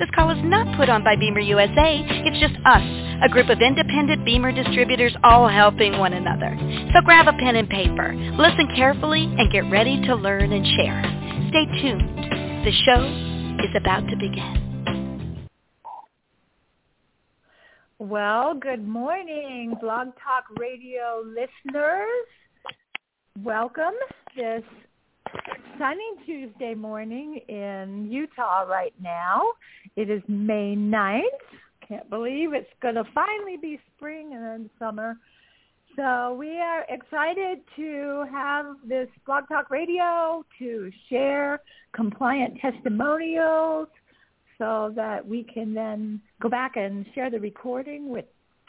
This call is not put on by BEMER USA. It's just us, a group of independent BEMER distributors all helping one another. So grab a pen and paper, listen carefully, and get ready to learn and share. Stay tuned. The show is about to begin. Well, good morning, Blog Talk Radio listeners. Welcome this sunny Tuesday morning in Utah right now. It is May 9th. Can't believe it's going to finally be spring and then summer. So we are excited to have this Blog Talk Radio to share compliant testimonials so that we can then go back and share the recording with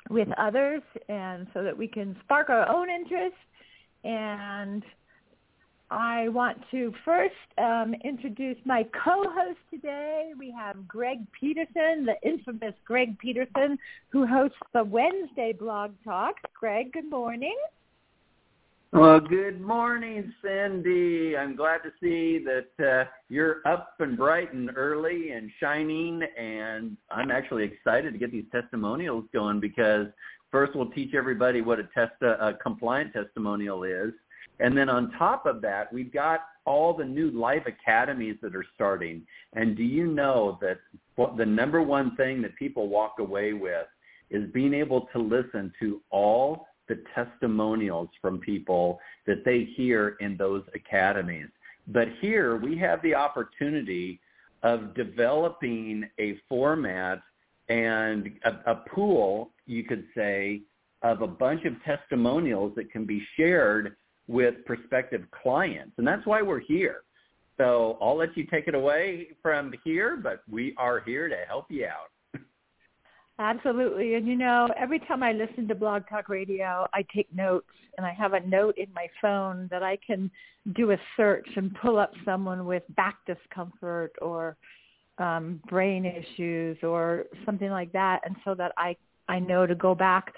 with others and so that we can spark our own interest and I want to first um, introduce my co-host today. We have Greg Peterson, the infamous Greg Peterson, who hosts the Wednesday Blog Talk. Greg, good morning. Well, good morning, Cyndy. I'm glad to see that uh, you're up and bright and early and shining, and I'm actually excited to get these testimonials going because first we'll teach everybody what a, test, a compliant testimonial is, and then on top of that, we've got all the new live academies that are starting. And do you know that the number one thing that people walk away with is being able to listen to all the testimonials from people that they hear in those academies. But here we have the opportunity of developing a format and a, a pool, you could say, of a bunch of testimonials that can be shared with prospective clients. And that's why we're here. So I'll let you take it away from here, but we are here to help you out. Absolutely. And you know, every time I listen to Blog Talk Radio, I take notes and I have a note in my phone that I can do a search and pull up someone with back discomfort or um, brain issues or something like that. And so that I, I know to go back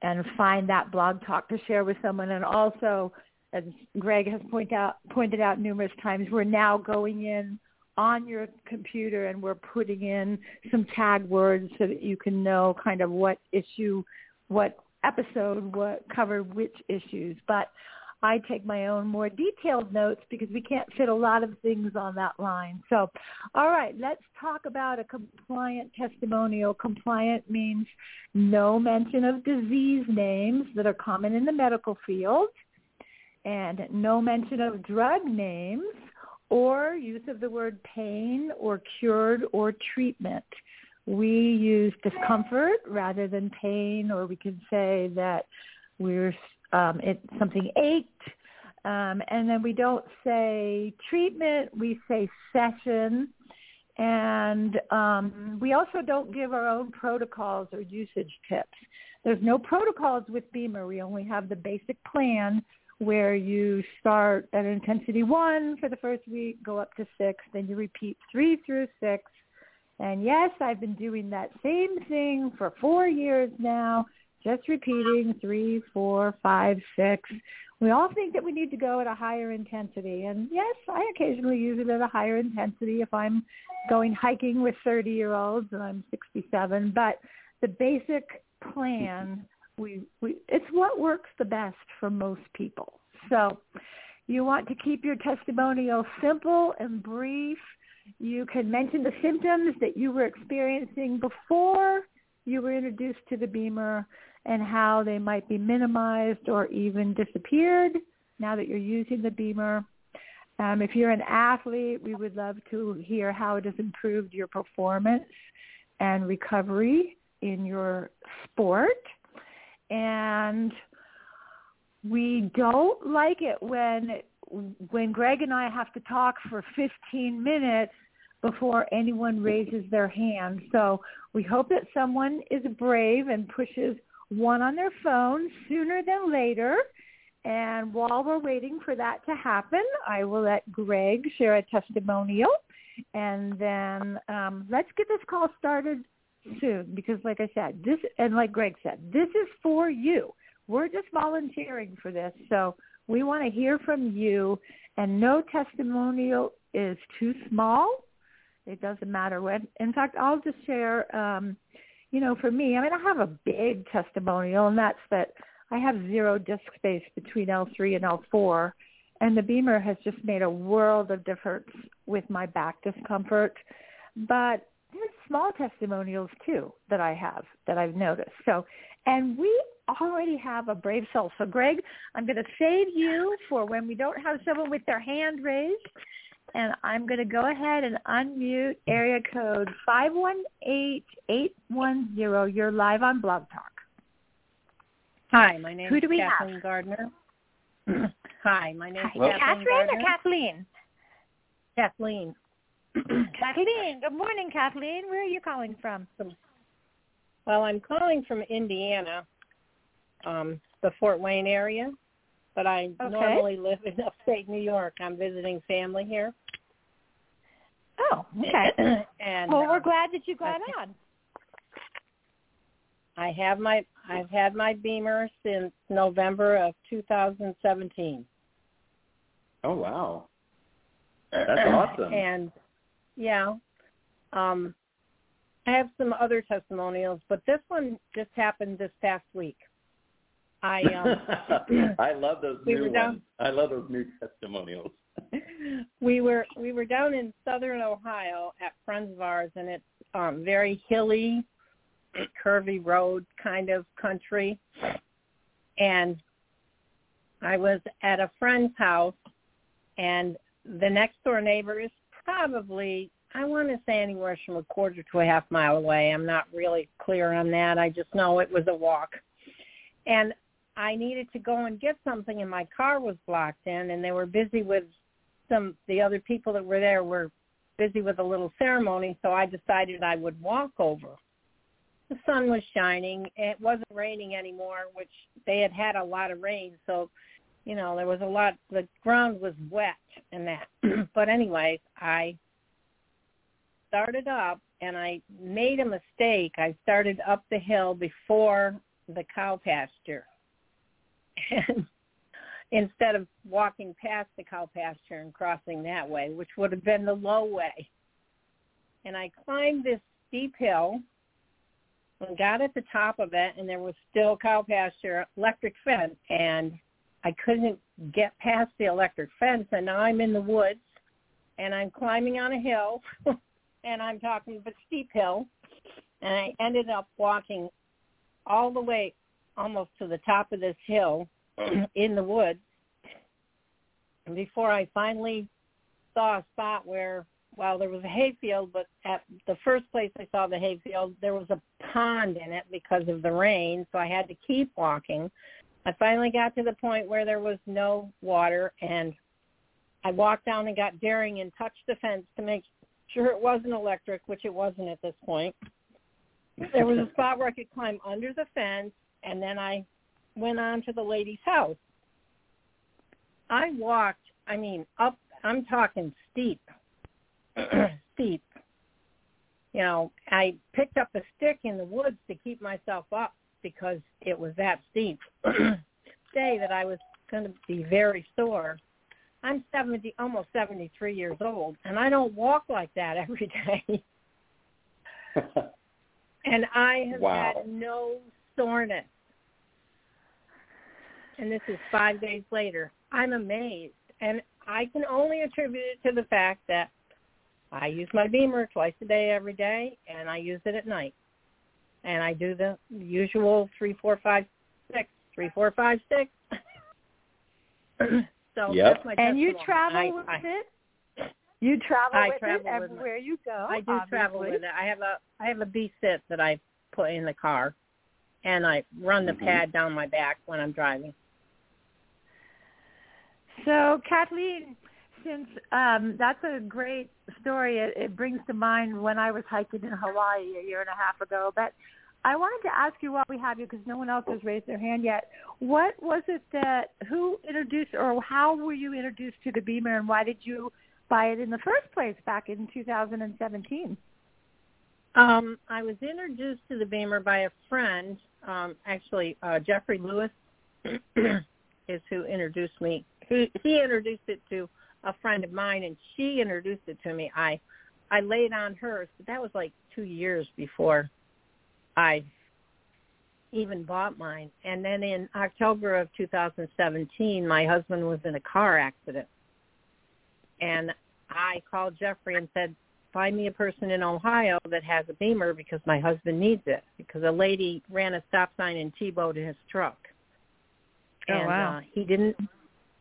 and find that blog talk to share with someone and also as Greg has out, pointed out numerous times, we're now going in on your computer and we're putting in some tag words so that you can know kind of what issue, what episode what covered which issues. But I take my own more detailed notes because we can't fit a lot of things on that line. So, all right, let's talk about a compliant testimonial. Compliant means no mention of disease names that are common in the medical field and no mention of drug names or use of the word pain or cured or treatment. We use discomfort rather than pain, or we can say that we're um, it, something ached. Um, and then we don't say treatment, we say session. And um, we also don't give our own protocols or usage tips. There's no protocols with BEMER. We only have the basic plan where you start at intensity one for the first week, go up to six, then you repeat three through six. And yes, I've been doing that same thing for four years now, just repeating three, four, five, six. We all think that we need to go at a higher intensity. And yes, I occasionally use it at a higher intensity if I'm going hiking with 30-year-olds and I'm 67. But the basic plan we, we it's what works the best for most people. So you want to keep your testimonial simple and brief. You can mention the symptoms that you were experiencing before you were introduced to the BEMER and how they might be minimized or even disappeared now that you're using the BEMER. Um, if you're an athlete, we would love to hear how it has improved your performance and recovery in your sport. And we don't like it when when Greg and I have to talk for 15 minutes before anyone raises their hand. So we hope that someone is brave and pushes one on their phone sooner than later. And while we're waiting for that to happen, I will let Greg share a testimonial. And then um, let's get this call started soon because like I said, this, and like Greg said, this is for you. We're just volunteering for this. So we want to hear from you and no testimonial is too small it doesn't matter when. In fact, I'll just share, um, you know, for me, I mean, I have a big testimonial, and that's that I have zero disk space between L3 and L4, and the BEMER has just made a world of difference with my back discomfort. But small testimonials too that I have that I've noticed. So, and we already have a brave soul. So, Greg, I'm going to save you for when we don't have someone with their hand raised and I'm going to go ahead and unmute area code 518810. You're live on Blog Talk. Hi, my name Who do is we Kathleen have? Gardner. Hi, my name is Hi, Kathleen Catherine Gardner. or Kathleen? Kathleen. Kathleen. Good morning, Kathleen. Where are you calling from? Well, I'm calling from Indiana, um, the Fort Wayne area, but I Okay. normally live in upstate New York. I'm visiting family here. Oh, okay. and well, uh, we're glad that you got okay. on. I have my I've had my BEMER since November of 2017. Oh wow. That's awesome. and yeah, um, I have some other testimonials, but this one just happened this past week. I um, I love those we new down- ones. I love those new testimonials. we were we were down in southern Ohio at friends of ours, and it's um, very hilly, curvy road kind of country. And I was at a friend's house, and the next door neighbor is probably I want to say anywhere from a quarter to a half mile away. I'm not really clear on that. I just know it was a walk. And I needed to go and get something and my car was blocked in and they were busy with some the other people that were there were busy with a little ceremony so I decided I would walk over. The sun was shining. It wasn't raining anymore, which they had had a lot of rain, so you know, there was a lot the ground was wet and that. but anyways, I started up and I made a mistake. I started up the hill before the cow pasture. And instead of walking past the cow pasture and crossing that way, which would have been the low way. And I climbed this steep hill and got at the top of it and there was still cow pasture electric fence and I couldn't get past the electric fence and now I'm in the woods and I'm climbing on a hill and I'm talking of a steep hill and I ended up walking all the way almost to the top of this hill in the woods before I finally saw a spot where well there was a hayfield but at the first place I saw the hayfield there was a pond in it because of the rain so I had to keep walking. I finally got to the point where there was no water and I walked down and got daring and touched the fence to make sure it wasn't electric, which it wasn't at this point. There was a spot where I could climb under the fence and then I went on to the lady's house. I walked, I mean, up, I'm talking steep, steep. You know, I picked up a stick in the woods to keep myself up because it was that steep. Day that I was going to be very sore. I'm 70, almost 73 years old, and I don't walk like that every day. and I have Wow. had no soreness. And this is five days later. I'm amazed. And I can only attribute it to the fact that I use my BEMER twice a day every day, and I use it at night. And I do the usual three, four, five, six, three, four, five, six. so Yep. that's my And you travel I, with I, it? You travel I with travel it with my- everywhere you go. I do travel with it. I have a I have a B sit that I put in the car, and I run the Mhm. pad down my back when I'm driving. So, Kathleen, since um, that's a great story, it, it brings to mind when I was hiking in Hawaii a year and a half ago. But I wanted to ask you while we have you, because no one else has raised their hand yet. What was it that who introduced, or how were you introduced to the BEMER, and why did you buy it in the first place back in 2017? Um, I was introduced to the BEMER by a friend. Um, actually, uh, Jeffrey Lewis is who introduced me. He he introduced it to a friend of mine, and she introduced it to me. I I laid on hers, but that was like two years before I even bought mine. And then in October of 2017, my husband was in a car accident, and I called Jeffrey and said, find me a person in Ohio that has a BEMER because my husband needs it because a lady ran a stop sign and T-bowed his truck. Oh, and wow. uh, he didn't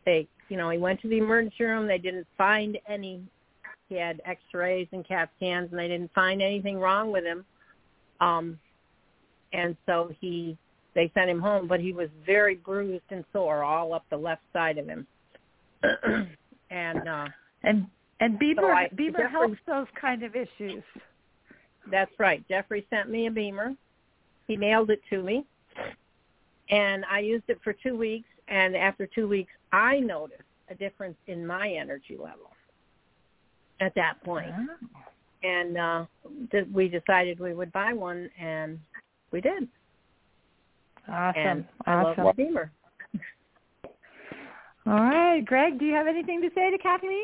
they you know, he went to the emergency room, they didn't find any he had x-rays and CAT scans and they didn't find anything wrong with him. Um and so he they sent him home, but he was very bruised and sore all up the left side of him. and uh And and BEMER I- BEMER Jeffrey- helps those kind of issues. That's right. Jeffrey sent me a BEMER. He mailed it to me. And I used it for two weeks. And after two weeks, I noticed a difference in my energy level at that point. And uh, we decided we would buy one, and we did. Awesome. And I awesome. love the. All right, Greg, do you have anything to say to Kathleen?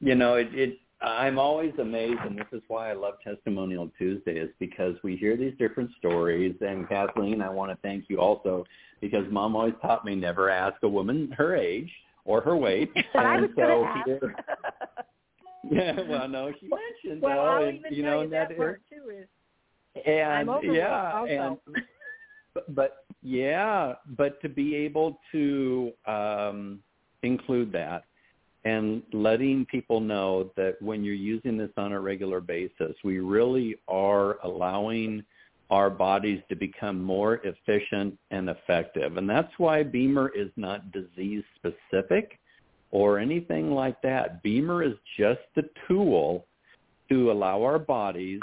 You know, it, it I'm always amazed, and this is why I love Testimonial Tuesday, is because we hear these different stories. And Kathleen, I want to thank you also because Mom always taught me never ask a woman her age or her weight. But I and was so going to ask. here, yeah, well, no, she mentioned Well, though, I'll and, even you tell know, you and that that part too is and yeah, also. and but, but yeah, but to be able to um, include that and letting people know that when you're using this on a regular basis, we really are allowing our bodies to become more efficient and effective. And that's why BEMER is not disease specific or anything like that. BEMER is just the tool to allow our bodies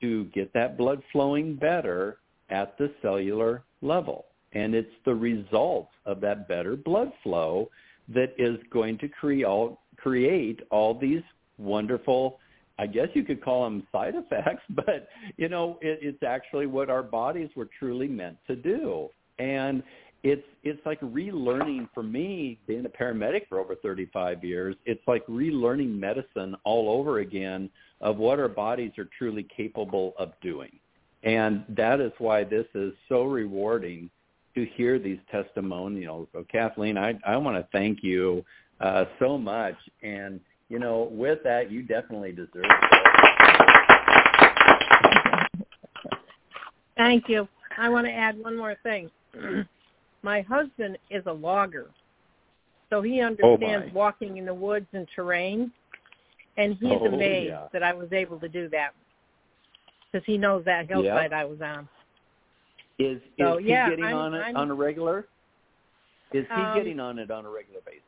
to get that blood flowing better at the cellular level. And it's the result of that better blood flow that is going to create all, create all these wonderful, I guess you could call them side effects, but you know, it, it's actually what our bodies were truly meant to do. And it's it's like relearning for me being a paramedic for over 35 years it's like relearning medicine all over again of what our bodies are truly capable of doing and that is why this is so rewarding to hear these testimonials so kathleen i i want to thank you uh so much and you know with that you definitely deserve it Thank you. I want to add one more thing. My husband is a logger, so he understands my. walking in the woods and terrain, and he's Oh, amazed yeah. that I was able to do that because he knows that hillside I was on. is is So, he yeah, getting I'm- on it I'm- on a regular is he Um, getting on it on a regular basis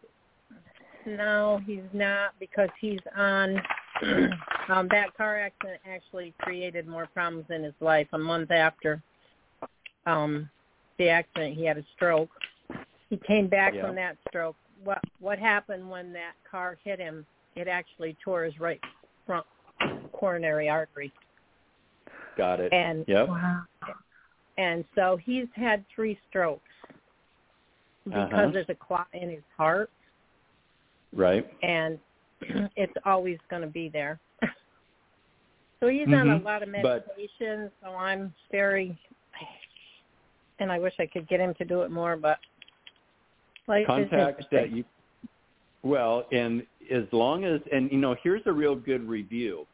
No, he's not because he's on. um, that car accident actually created more problems in his life. A month after um, the accident, he had a stroke. He came back Yeah. from that stroke. What what happened when that car hit him? It actually tore his right front coronary artery, got it and yep Wow. and so he's had three strokes because Uh-huh. there's a clot in his heart. right and it's always going to be there. so he's on a Mhm. lot of But- so I'm very, and I wish I could get him to do it more, but like, it's contact that you well and as long as and you know here's a real good review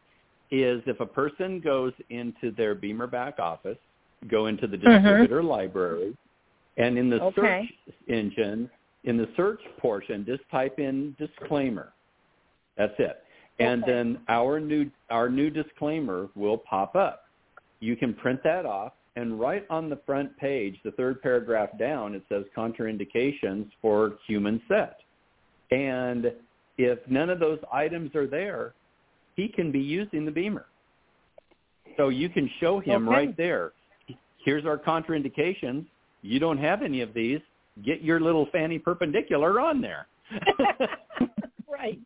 is if a person goes into their BEMER back office go into the Mhm. distributor library and in the Okay. search engine in the search portion, just type in disclaimer. That's it. And Okay. then our new our new disclaimer will pop up. You can print that off and right on the front page, the third paragraph down, it says contraindications for human set. And if none of those items are there, he can be using the BEMER. So you can show him Okay. right there. Here's our contraindications. You don't have any of these. Get your little fanny perpendicular on there. right.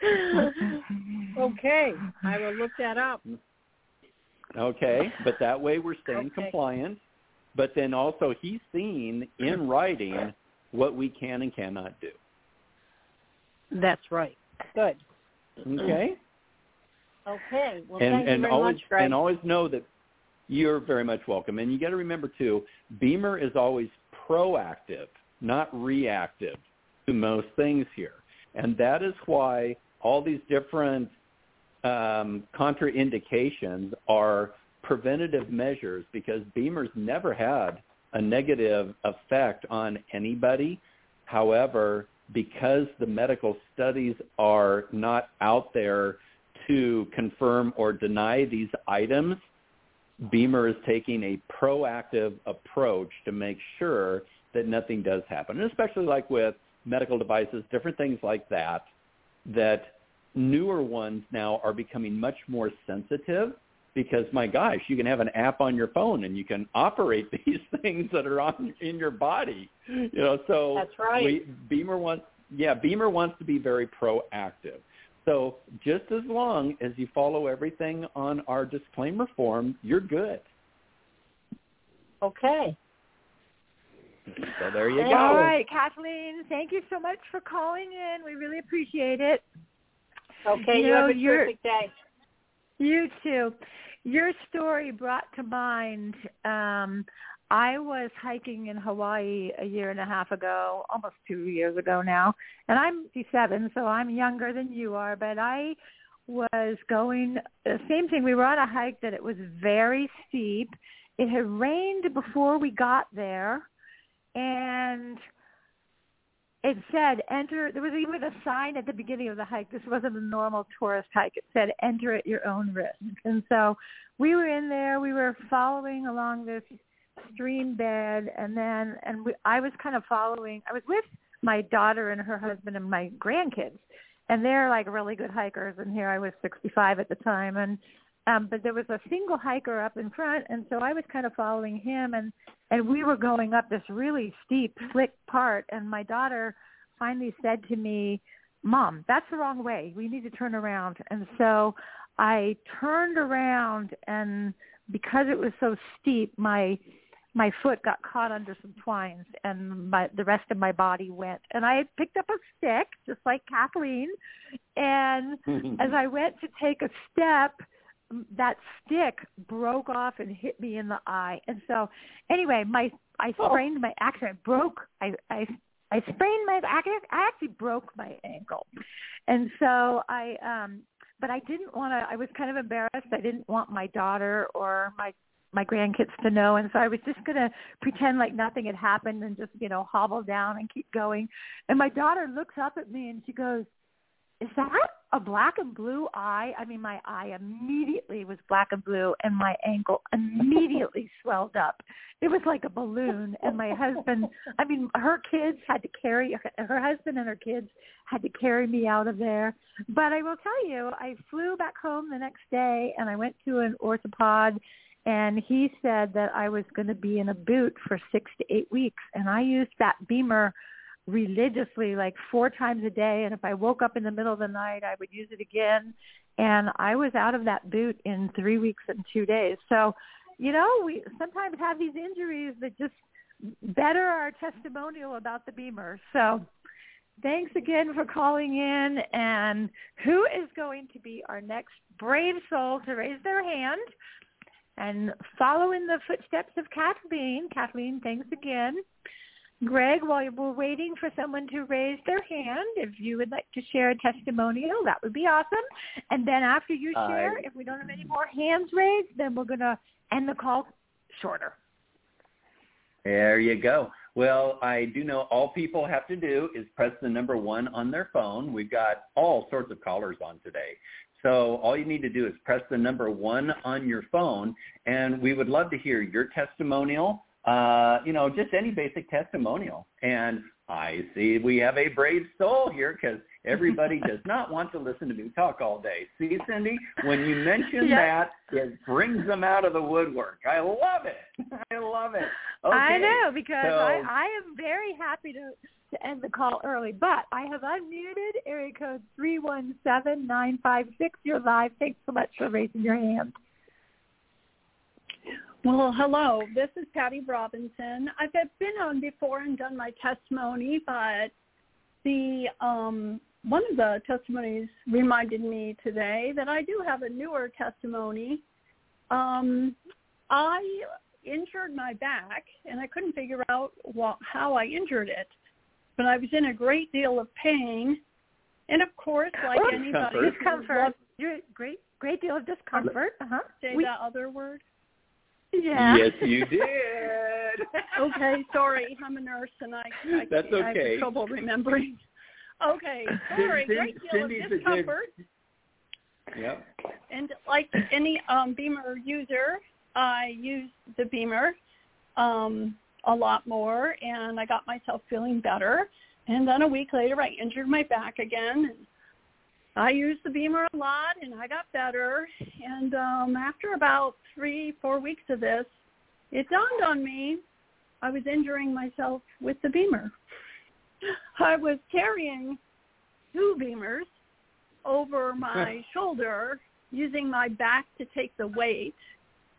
okay, I will look that up. okay, but that way we're staying Okay. compliant. But then also he's seen in writing what we can and cannot do. That's right. Good. Okay? Okay. Well, and thank and you very always much, Greg. and always know that you're very much welcome. And you got to remember too, BEMER is always proactive, not reactive to most things here, and that is why all these different um, contraindications are preventative measures because BEMER's never had a negative effect on anybody. However, because the medical studies are not out there to confirm or deny these items, BEMER is taking a proactive approach to make sure that nothing does happen, and especially like with medical devices, different things like that, that newer ones now are becoming much more sensitive because my gosh, you can have an app on your phone and you can operate these things that are on in your body. You know, so That's right. we, BEMER wants yeah, BEMER wants to be very proactive. So just as long as you follow everything on our disclaimer form, you're good. Okay. So there you All go. All right, Kathleen, thank you so much for calling in. We really appreciate it. Okay. You You, know, have a terrific day. You too. Your story brought to mind. Um, I was hiking in Hawaii a year and a half ago, almost two years ago now, and I'm 57, so I'm younger than you are. But I was going the same thing. We were on a hike that it was very steep. It had rained before we got there, and it said enter there was even a sign at the beginning of the hike. This wasn't a normal tourist hike. It said enter at your own risk. And so we were in there. We were following along this stream bed. And then and we, i was kind of following i was with my daughter and her husband and my grandkids. And they're like really good hikers. And here i was sixty five at the time. And um but there was a single hiker up in front and so i was kind of following him and and we were going up this really steep slick part and my daughter finally said to me mom that's the wrong way. We need to turn around. And so i turned around and because it was so steep my my foot got caught under some twines and my the rest of my body went. And i had picked up a stick just like kathleen and as i went to take a step that stick broke off and hit me in the eye. And so anyway, my I Oh. sprained my accident broke I I I sprained my I I actually broke my ankle. And so I um but I didn't want to I was kind of embarrassed. I didn't want my daughter or my my grandkids to know and so I was just going to pretend like nothing had happened and just, you know, hobble down and keep going. And my daughter looks up at me and she goes, is that a black and blue eye? I mean, my eye immediately was black and blue, and my ankle immediately swelled up. It was like a balloon. And my husband, I mean, her kids had to carry, her husband and her kids had to carry me out of there. But I will tell you, I flew back home the next day, and I went to an orthopod, and he said that I was going to be in a boot for six to eight weeks. And I used that BEMER religiously like four times a day and if I woke up in the middle of the night I would use it again and I was out of that boot in 3 weeks and 2 days. So, you know, we sometimes have these injuries that just better our testimonial about the BEMER. So, thanks again for calling in and who is going to be our next brave soul to raise their hand and follow in the footsteps of Kathleen. Kathleen, thanks again. Greg, while we're waiting for someone to raise their hand, if you would like to share a testimonial, that would be awesome. And then after you share, I- if we don't have any more hands raised, then we're going to end the call shorter. There you go. Well, I do know all people have to do is press the number one on their phone. We've got all sorts of callers on today. So all you need to do is press the number one on your phone, and we would love to hear your testimonial, uh, you know, just any basic testimonial. And I see we have a brave soul here because everybody does not want to listen to me talk all day. See, Cyndy, when you mention that, it brings them out of the woodwork. I love it. I love it. Okay. I know because so, I, I am very happy to to end the call early, but I have unmuted area code three one seven nine five six. You're live. Thanks so much for raising your hand. Well, hello. This is Patty Robinson. I've been on before and done my testimony, but the um, one of the testimonies reminded me today that I do have a newer testimony. Um, I injured my back, and I couldn't figure out what, how I injured it, but I was in a great deal of pain, and of course, like oh, anybody, discomfort. You're great, great deal of discomfort. Uh huh. Say we, that other word. Yeah. Yes, you did. okay, sorry. I'm a nurse and I, I, That's okay. I have trouble remembering. Okay, sorry. Great deal Cyndy's of discomfort. Yep. And like any um, BEMER user, I use the BEMER um, a lot more, and I got myself feeling better. And then a week later, I injured my back again. And I used the BEMER a lot, and I got better. And um, after about three, four weeks of this, it dawned on me I was injuring myself with the BEMER. I was carrying two BEMERs over my shoulder using my back to take the weight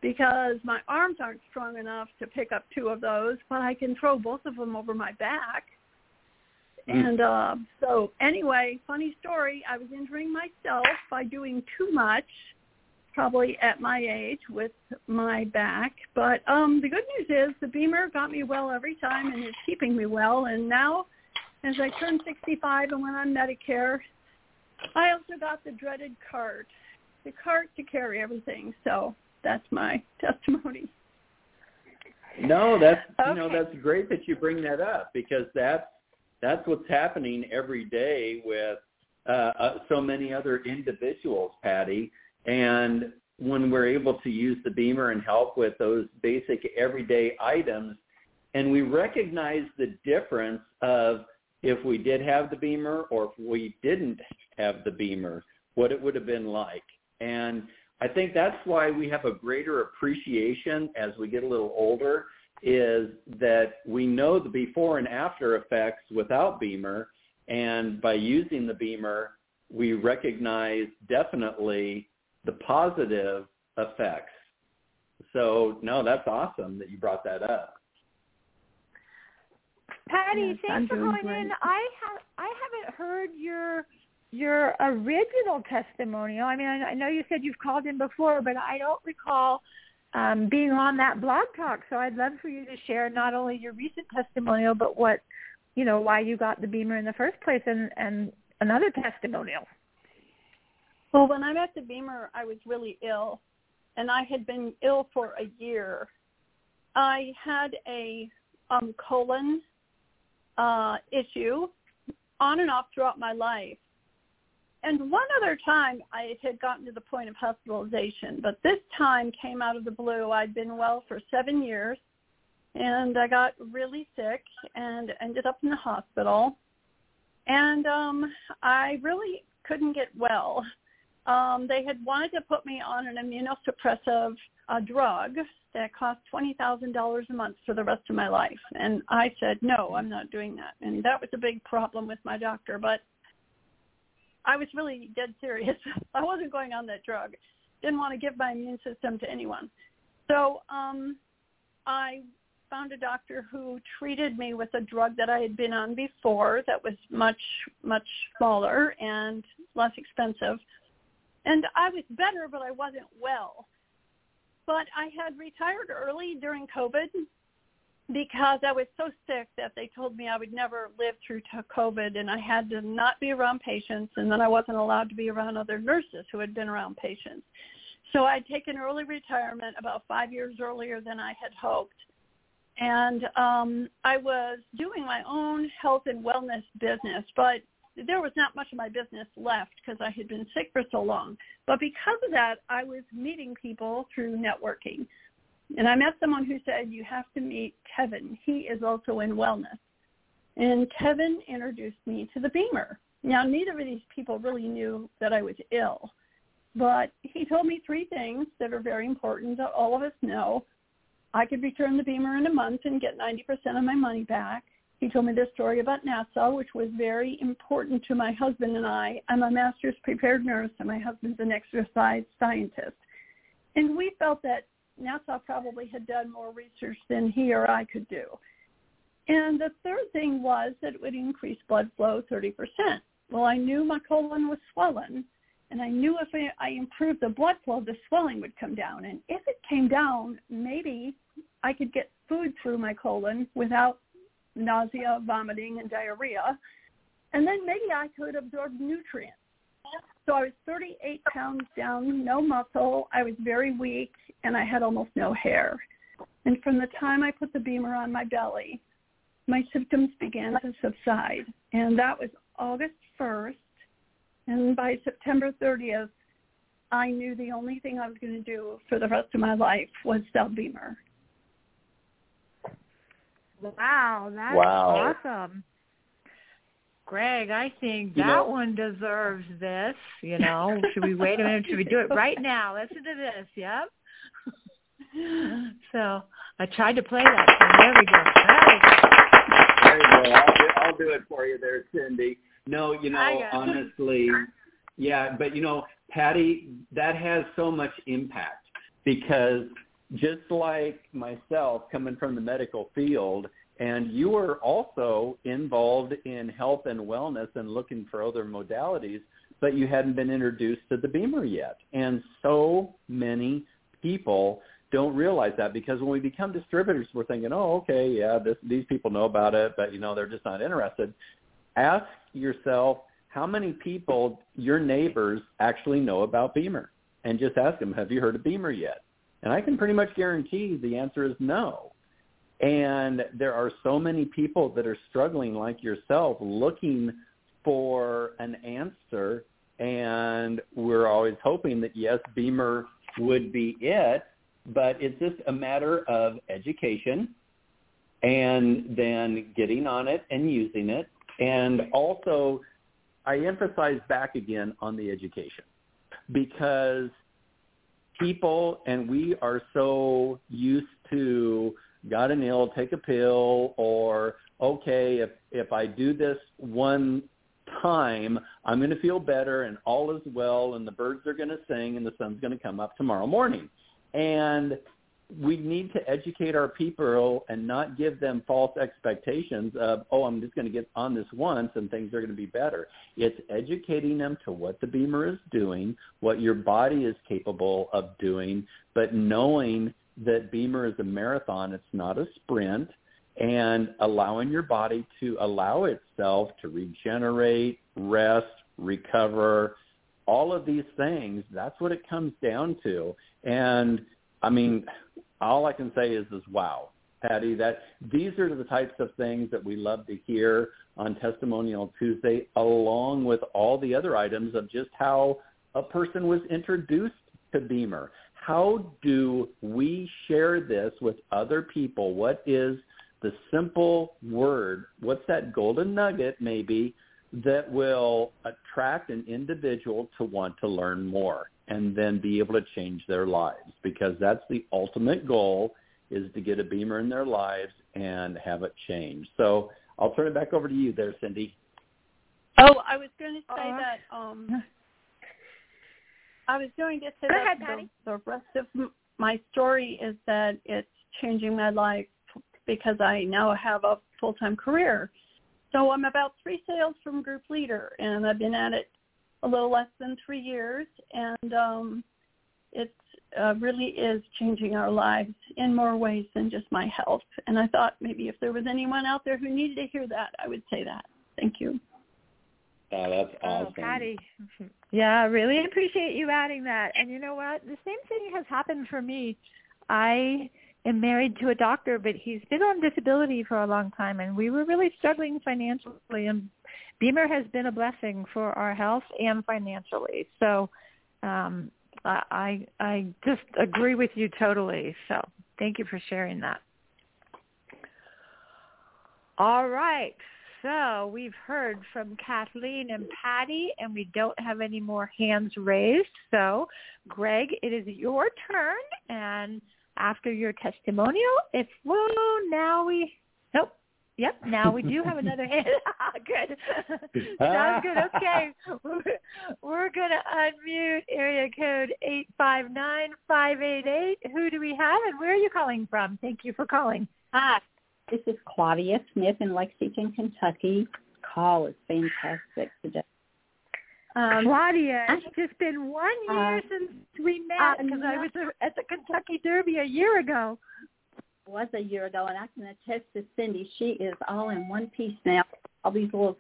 because my arms aren't strong enough to pick up two of those, but I can throw both of them over my back. Mm. And uh, so anyway, funny story, I was injuring myself by doing too much probably at my age with my back. But um, the good news is the BEMER got me well every time and is keeping me well. And now, as I turn 65 and went on Medicare, I also got the dreaded cart, the cart to carry everything. So that's my testimony. No, that's okay. you know that's great that you bring that up because that's that's what's happening every day with uh, uh, so many other individuals, Patty. And when we're able to use the BEMER and help with those basic everyday items, and we recognize the difference of if we did have the BEMER or if we didn't have the BEMER, what it would have been like. And I think that's why we have a greater appreciation as we get a little older is that we know the before and after effects without BEMER, and by using the BEMER, we recognize definitely the positive effects. So no, that's awesome that you brought that up. Patty, yes, thanks I'm for calling great. in. I have I haven't heard your your original testimonial. I mean, I, I know you said you've called in before, but I don't recall um, being on that blog talk. So I'd love for you to share not only your recent testimonial, but what you know why you got the BEMER in the first place, and and another testimonial. Well, when I met the BEMER, I was really ill, and I had been ill for a year. I had a um, colon uh, issue on and off throughout my life. And one other time I had gotten to the point of hospitalization, but this time came out of the blue. I'd been well for seven years, and I got really sick and ended up in the hospital. And um, I really couldn't get well um, they had wanted to put me on an immunosuppressive uh, drug that cost twenty thousand dollars a month for the rest of my life, and I said no, I'm not doing that, and that was a big problem with my doctor. But I was really dead serious. I wasn't going on that drug. Didn't want to give my immune system to anyone. So um, I found a doctor who treated me with a drug that I had been on before that was much, much smaller and less expensive. And I was better, but I wasn't well. But I had retired early during COVID because I was so sick that they told me I would never live through COVID and I had to not be around patients and then I wasn't allowed to be around other nurses who had been around patients. So I'd taken early retirement about five years earlier than I had hoped. and um, I was doing my own health and wellness business, but there was not much of my business left because I had been sick for so long. But because of that, I was meeting people through networking. And I met someone who said, you have to meet Kevin. He is also in wellness. And Kevin introduced me to the BEMER. Now, neither of these people really knew that I was ill, but he told me three things that are very important that all of us know. I could return the BEMER in a month and get 90% of my money back. He told me this story about NASA, which was very important to my husband and I. I'm a master's prepared nurse, and my husband's an exercise scientist. And we felt that NASA probably had done more research than he or I could do. And the third thing was that it would increase blood flow 30%. Well, I knew my colon was swollen, and I knew if I improved the blood flow, the swelling would come down. And if it came down, maybe I could get food through my colon without nausea, vomiting, and diarrhea. And then maybe I could absorb nutrients. So I was 38 pounds down, no muscle. I was very weak, and I had almost no hair. And from the time I put the BEMER on my belly, my symptoms began to subside. And that was August 1st. And by September 30th, I knew the only thing I was going to do for the rest of my life was sell BEMER. Wow, that's Wow. awesome. Greg, I think You that know- one deserves this. You know, should we wait a minute? Should we do it right now? Listen to this. Yep. so I tried to play that. So there we go. There we go. There you go. I'll do, I'll do it for you there, Cyndy. No, you know, got it. honestly, yeah, but you know, Patty, that has so much impact because just like myself coming from the medical field, and you were also involved in health and wellness and looking for other modalities, but you hadn't been introduced to the BEMER yet. And so many people don't realize that because when we become distributors, we're thinking, oh, okay, yeah, this, these people know about it, but you know, they're just not interested. Ask yourself how many people, your neighbors, actually know about BEMER and just ask them, have you heard of BEMER yet? And I can pretty much guarantee the answer is no. And there are so many people that are struggling like yourself looking for an answer. And we're always hoping that yes, BEMER would be it, but it's just a matter of education and then getting on it and using it. And also, I emphasize back again on the education. Because people and we are so used to got an ill, take a pill, or okay, if if I do this one time, I'm going to feel better and all is well and the birds are going to sing and the sun's going to come up tomorrow morning. And we need to educate our people and not give them false expectations of, oh, I'm just going to get on this once and things are going to be better. It's educating them to what the BEMER is doing, what your body is capable of doing, but knowing that BEMER is a marathon, it's not a sprint, and allowing your body to allow itself to regenerate, rest, recover, all of these things, that's what it comes down to. And I mean, all I can say is is wow, Patty, that these are the types of things that we love to hear on Testimonial Tuesday, along with all the other items of just how a person was introduced to BEMER. How do we share this with other people? What is the simple word? What's that golden nugget maybe that will attract an individual to want to learn more and then be able to change their lives because that's the ultimate goal is to get a BEMER in their lives and have it change. So I'll turn it back over to you there, Cyndy. Oh, I was going to say Uh, that. Um, I was going to say Go that ahead, the, the rest of my story is that it's changing my life because I now have a full-time career. So I'm about three sales from group leader, and I've been at it a little less than three years, and um, it uh, really is changing our lives in more ways than just my health. And I thought maybe if there was anyone out there who needed to hear that, I would say that. Thank you. Oh, that's Oh. Patty. Yeah, I really appreciate you adding that. And you know what? The same thing has happened for me. I am married to a doctor, but he's been on disability for a long time, and we were really struggling financially. And BEMER has been a blessing for our health and financially. So um, I I just agree with you totally. So thank you for sharing that. All right. So we've heard from Kathleen and Patty, and we don't have any more hands raised. So, Greg, it is your turn, and after your testimonial, if well, now we nope. Yep, now we do have another hand. Ah, good. Sounds good. Okay. We're, going to unmute area code 859-588. Who do we have and where are you calling from? Thank you for calling. Hi. This is Claudia Smith in Lexington, Kentucky. Call is fantastic today. Um, Claudia, it's just been one year uh, since we met because uh, I was at the Kentucky Derby a year ago. It was a year ago, and I can attest to Cyndy. She is all in one piece now. All these little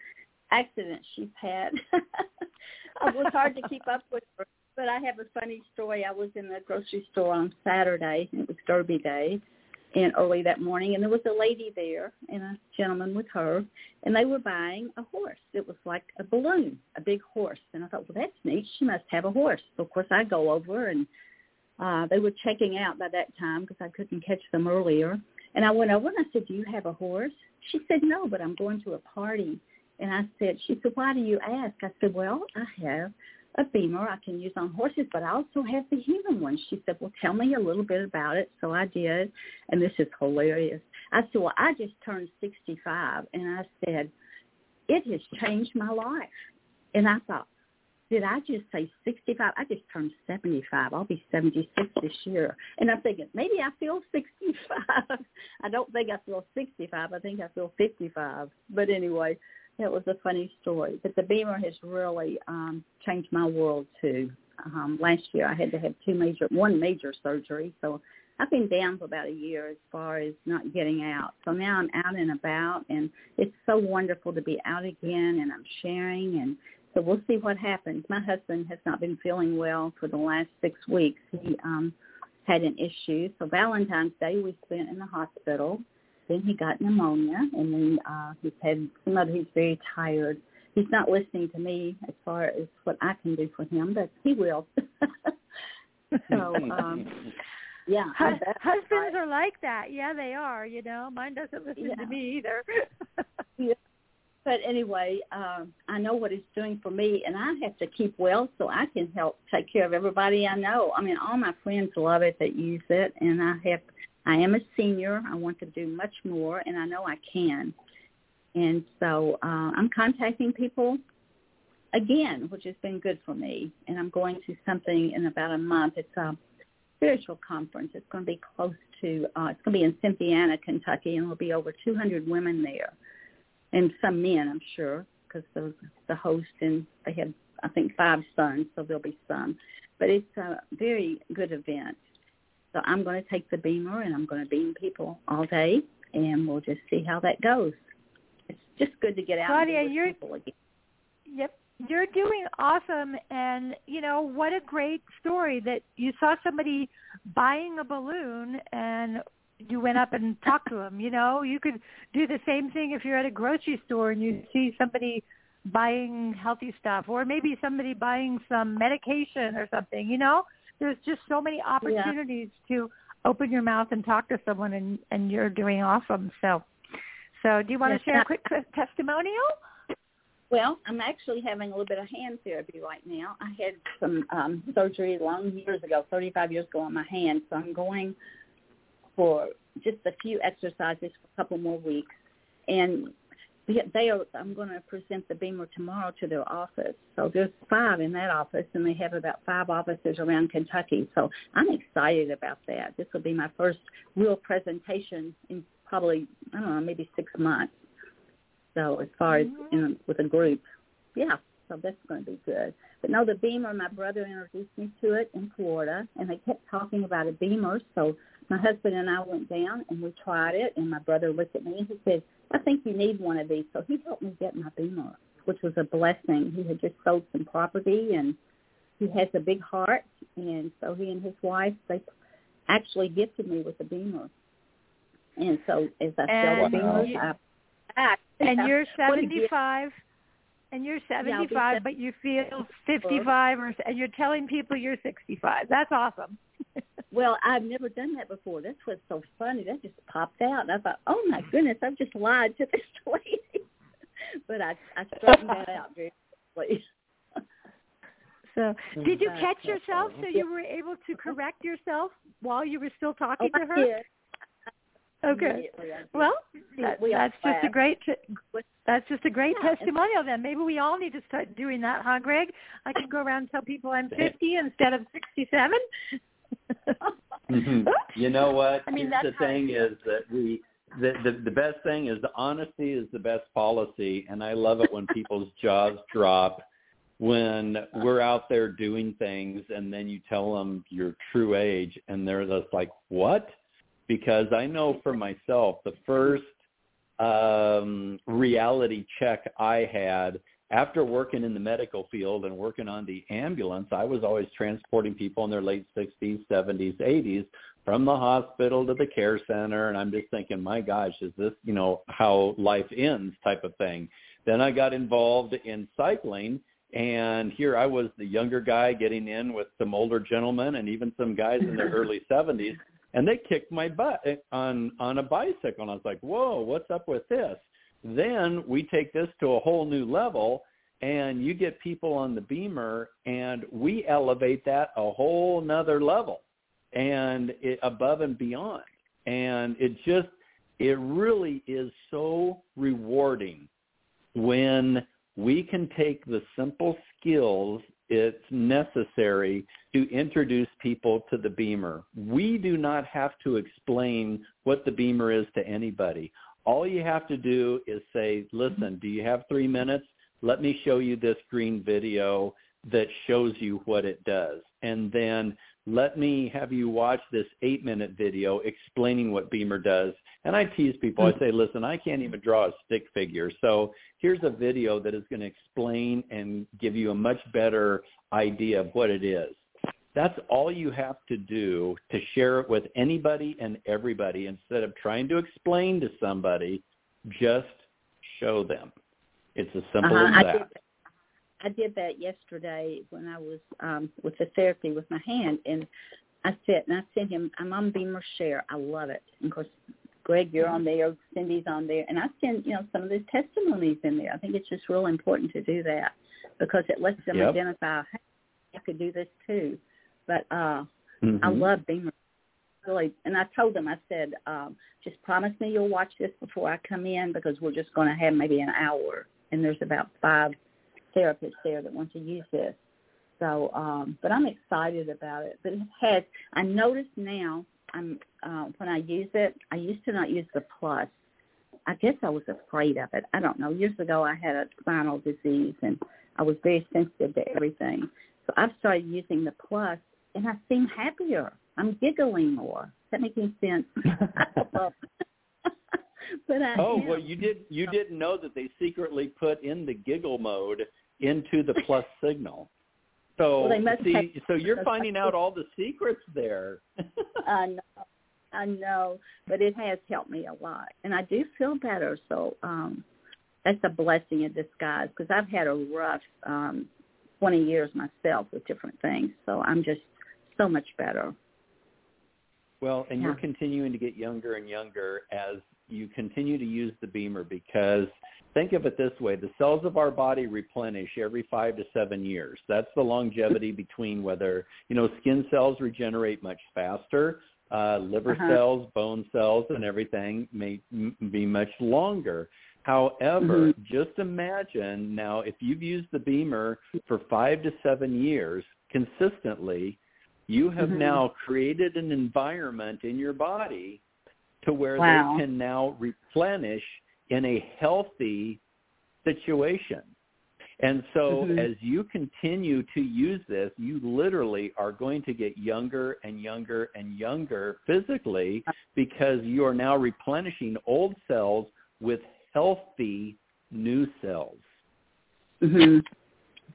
accidents she's had. it was hard to keep up with her. But I have a funny story. I was in the grocery store on Saturday. It was Derby Day and early that morning and there was a lady there and a gentleman with her and they were buying a horse. It was like a balloon a big horse. And i thought well that's neat. She must have a horse. So of course i go over and uh they were checking out by that time because i couldn't catch them earlier. And i went over and i said do you have a horse? She said no but i'm going to a party. And i said she said why do you ask? I said well i have a BEMER I can use on horses, but I also have the human one. She said, well, tell me a little bit about it. So I did, and this is hilarious. I said, well, I just turned 65, and I said, it has changed my life. And I thought, did I just say 65? I just turned 75. I'll be 76 this year. And I'm thinking, maybe I feel 65. I don't think I feel 65. I think I feel 55. But anyway, it was a funny story. But the BEMER has really um, changed my world too. Um, last year I had to have two major, one major surgery. So I've been down for about a year as far as not getting out. So now I'm out and about and it's so wonderful to be out again and I'm sharing and so we'll see what happens. My husband has not been feeling well for the last six weeks. He um had an issue. So Valentine's Day we spent in the hospital then he got pneumonia, and then uh, he's had some other. He's very tired. He's not listening to me as far as what I can do for him, but he will. so, um, yeah, husbands are like that. Yeah, they are. You know, mine doesn't listen yeah. to me either. yeah. But anyway, um, I know what it's doing for me, and I have to keep well so I can help take care of everybody I know. I mean, all my friends love it that use it, and I have I am a senior. I want to do much more, and I know I can. And so uh, I'm contacting people again, which has been good for me. And I'm going to something in about a month. It's a spiritual conference. It's going to be close to, uh, it's going to be in Cynthiana, Kentucky, and there'll be over 200 women there. And some men, I'm sure, because the, the host and they have, I think, five sons, so there'll be some. But it's a very good event. So I'm going to take the BEMER and I'm going to beam people all day, and we'll just see how that goes. It's just good to get out Claudia, with you're, people again. Yep, you're doing awesome, and you know what a great story that you saw somebody buying a balloon and you went up and talked to them. You know, you could do the same thing if you're at a grocery store and you see somebody buying healthy stuff, or maybe somebody buying some medication or something. You know there's just so many opportunities yeah. to open your mouth and talk to someone and and you're doing awesome so so do you want yes, to share a quick testimonial well, I'm actually having a little bit of hand therapy right now. I had some um, surgery long years ago, 35 years ago on my hand, so I'm going for just a few exercises for a couple more weeks. And they are i'm going to present the BEMER tomorrow to their office. So there's five in that office and they have about five offices around kentucky. So i'm excited about that. This will be my first real presentation in probably i don't know maybe six months. So as far as mm-hmm. in, with a group. Yeah so that's going to be good. But no the BEMER, my brother introduced me to it in florida and they kept talking about a BEMER. so my husband and i went down and we tried it and my brother looked at me and he said I think you need one of these. So he helped me get my BEMER, which was a blessing. He had just sold some property and he has a big heart. And so he and his wife, they actually gifted me with a BEMER. And so as I sell the you, I, and you're What a gift. 75 and you're I'll be 75 but you feel 55 or and you're telling people you're 65 that's awesome Well, I've never done that before. That's what's so funny. That just popped out. And I thought, oh my mm-hmm. goodness, I've just lied to this lady. but I I straightened that out very quickly. so oh, did you catch yourself so you were able to correct yourself while you were still Oh, talking to her did. Oh, okay Immediately, I did. well that, we that's just a laughed. great that's just a great Yeah, testimonial then maybe we all need to start doing that huh greg i can go around and tell people i'm 50 instead of 67 Mhm. you know what? I mean, the thing is that we the, the the best thing is the honesty is the best policy, and I love it when people's jaws drop when we're out there doing things, and then you tell them your true age, and they're just like, "What?" Because I know for myself, the first um reality check I had after working in the medical field and working on the ambulance, I was always transporting people in their late 60s, 70s, 80s from the hospital to the care center. And I'm just thinking, my gosh, is this, you know, how life ends type of thing. Then I got involved in cycling and here I was the younger guy getting in with some older gentlemen and even some guys in their early 70s and they kicked my butt eh, on on a bicycle and I was like, "Whoa, what's up with this?" Then we take this to a whole new level and you get people on the BEMER and we elevate that a whole nother level and it above and beyond. And it just it really is so rewarding when we can take the simple skills it's necessary to introduce people to the BEMER. We do not have to explain what the BEMER is to anybody all you have to do is say, listen, do you have three minutes? Let me show you this green video that shows you what it does. And then let me have you watch this eight minute video explaining what BEMER does. And I tease people. I hmm. say, listen, I can't even draw a stick figure. So here's a video that is going to explain and give you a much better idea of what it is. That's all you have to do to share it with anybody and everybody instead of trying to explain to somebody, just show them. It's as simple Uh-huh, as that. I did that yesterday when I was um with the therapy with my hand and I said and I sent him I'm on BEMER Share. I love it. And of course Greg, you're on there, Cyndy's on there and I send, you know, some of the testimonies in there. I think it's just real important to do that because it lets them Yep. identify hey, I could do this too. But uh Mhm. I love BEMER. Really, and I told them, I said, um, just promise me you'll watch this before I come in because we're just going to have maybe an hour, and there's about five therapists there that want to use this. So, um, but I'm excited about it. But it has. I notice now. I'm uh, when I use it. I used to not use the plus. I guess I was afraid of it. I don't know. Years ago, I had a spinal disease, and I was very sensitive to everything. So I've started using the plus, and I seem happier. I'm giggling more. Does that make any sense? but I Oh am. well, you did. You didn't know that they secretly put in the giggle mode into the plus signal. So Well, they must see, have- so you're finding out all the secrets there. I know, I know, but it has helped me a lot, and I do feel better. So um, that's a blessing in disguise because I've had a rough um, 20 years myself with different things. So I'm just so much better. Well, and you're continuing to get younger and younger as you continue to use the BEMER because think of it this way, the cells of our body replenish every 5 to 7 years. That's the longevity between whether, you know, skin cells regenerate much faster, uh liver Uh-huh. cells, bone cells and everything may m- be much longer. However, Mhm. just imagine now if you've used the BEMER for 5 to 7 years consistently, you have Mhm. now created an environment in your body to where Wow. they can now replenish in a healthy situation. And so Mhm. as you continue to use this, you literally are going to get younger and younger and younger physically because you are now replenishing old cells with healthy new cells. hmm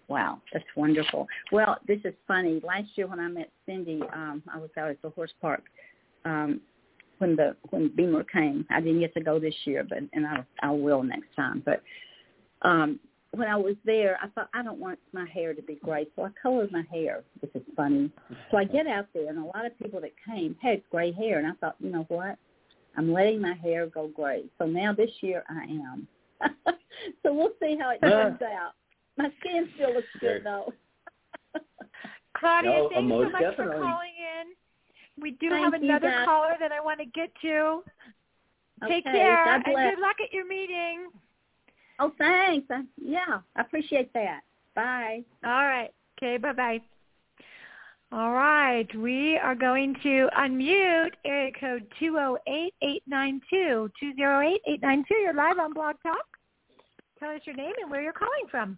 Wow, that's wonderful. Well, this is funny. Last year when I met Cyndy, um, I was out at the horse park um, when the when BEMER came. I didn't get to go this year, but and I I will next time. But um, when I was there, I thought I don't want my hair to be gray, so I colored my hair. This is funny. So I get out there, and a lot of people that came had gray hair, and I thought, you know what? I'm letting my hair go gray. So now this year I am. so we'll see how it turns out. My skin still looks good though. Claudia, No, thanks most so much definitely. for calling in. We do Thank have another guys. caller that I want to get to. Take Okay, care God and good luck at your meeting. Oh, thanks. I, yeah, I appreciate that. Bye. All right. Okay, bye-bye. All right. We are going to unmute area code 208-892. 208-892. You're live on Blog Talk. Tell us your name and where you're calling from.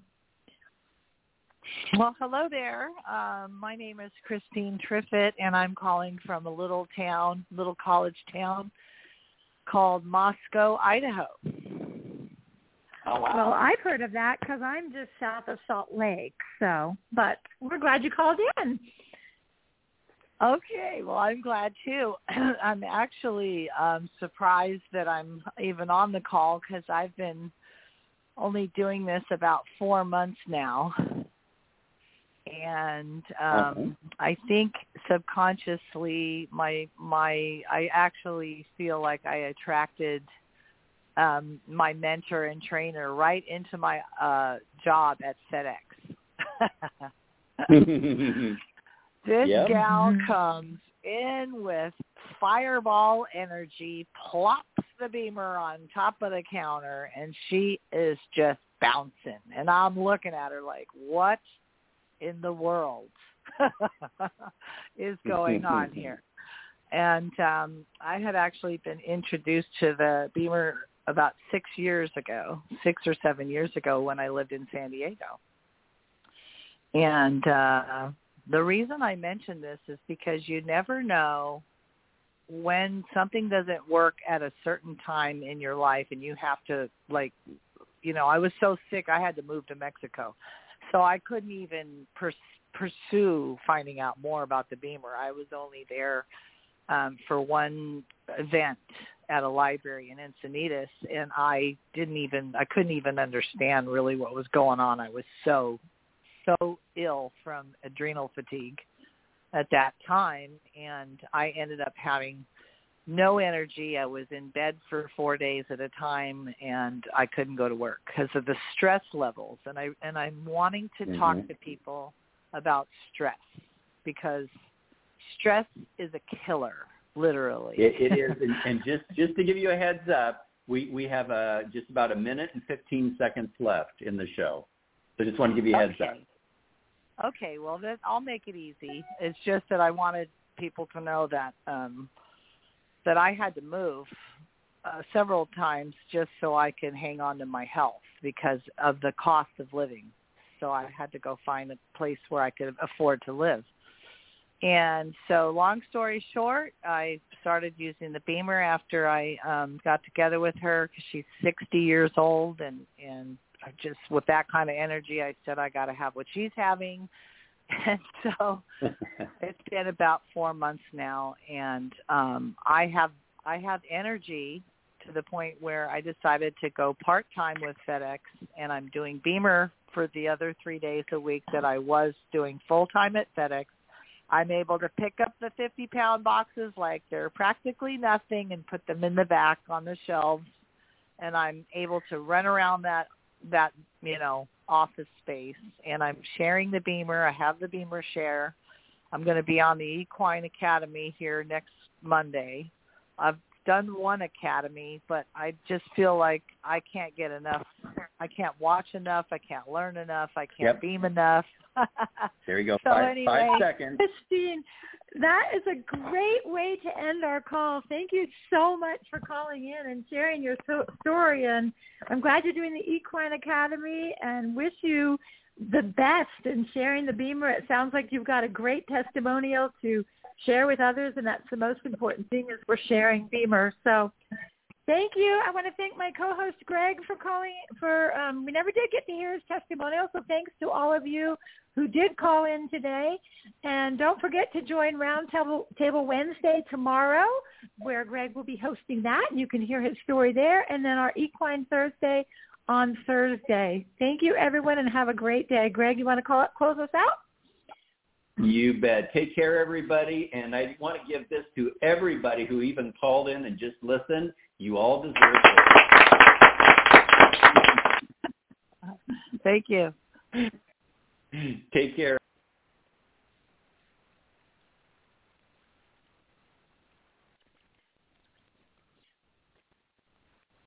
Well, hello there. Um, my name is Christine Triffitt, and I'm calling from a little town, little college town called Moscow, Idaho. Oh wow. Well, I've heard of that because I'm just south of Salt Lake. So, but we're glad you called in. Okay, well, I'm glad too. I'm actually um, surprised that I'm even on the call because I've been only doing this about four months now. And um, I think subconsciously, my my I actually feel like I attracted um, my mentor and trainer right into my uh, job at FedEx. This Yep. gal comes in with fireball energy, plops the BEMER on top of the counter, and she is just bouncing. And I'm looking at her like, what in the world is going on here? And um, I had actually been introduced to the BEMER about six years ago, six or seven years ago when I lived in San Diego. And uh, the reason I mention this is because you never know when something doesn't work at a certain time in your life and you have to like you know I was so sick I had to move to Mexico so I couldn't even pers- pursue finding out more about the BEMER. I was only there um for one event at a library in Encinitas and I didn't even I couldn't even understand really what was going on. I was so so ill from adrenal fatigue at that time and I ended up having no energy. I was in bed for 4 days at a time and I couldn't go to work because of the stress levels and I and I'm wanting to talk Mhm. to people about stress because stress is a killer literally. It, it is, and, and just just to give you a heads up, we we have uh, just about a minute and 15 seconds left in the show. So just want to give you a heads up. okay. Okay, well then I'll make it easy. It's just that I wanted people to know that um that I had to move uh, several times just so I can hang on to my health because of the cost of living. So I had to go find a place where I could afford to live. And so long story short, I started using the BEMER after I um got together with her cuz she's 60 years old and and just with that kind of energy I said I got to have what she's having. And so it's been about 4 months now and um I have I have energy to the point where I decided to go part-time with FedEx and I'm doing BEMER for the other 3 days a week that I was doing full-time at FedEx. I'm able to pick up the 50 pound boxes like they're practically nothing and put them in the back on the shelves and I'm able to run around that that you know office space and I'm sharing the BEMER. I have the BEMER share. I'm going to be on the Equine Academy here next Monday. I've done one academy, but I just feel like I can't get enough. I can't watch enough. I can't learn enough. I can't Yep. beam enough. There you go. So five, anyway, five seconds. Christine, that is a great way to end our call. Thank you so much for calling in and sharing your so- story. And I'm glad you're doing the Equine Academy and wish you the best in sharing the BEMER. It sounds like you've got a great testimonial to share with others, and that's the most important thing is we're sharing BEMER. So Thank you. I want to thank my co-host Greg for calling. For um, we never did get to hear his testimonial, so thanks to all of you who did call in today. And don't forget to join Roundtable Table Wednesday tomorrow, where Greg will be hosting that, and you can hear his story there. And then our Equine Thursday on Thursday. Thank you, everyone, and have a great day. Greg, you want to call, it, close us out? You bet. Take care, everybody. And I want to give this to everybody who even called in and just listened. You all deserve it. Thank you. Take care.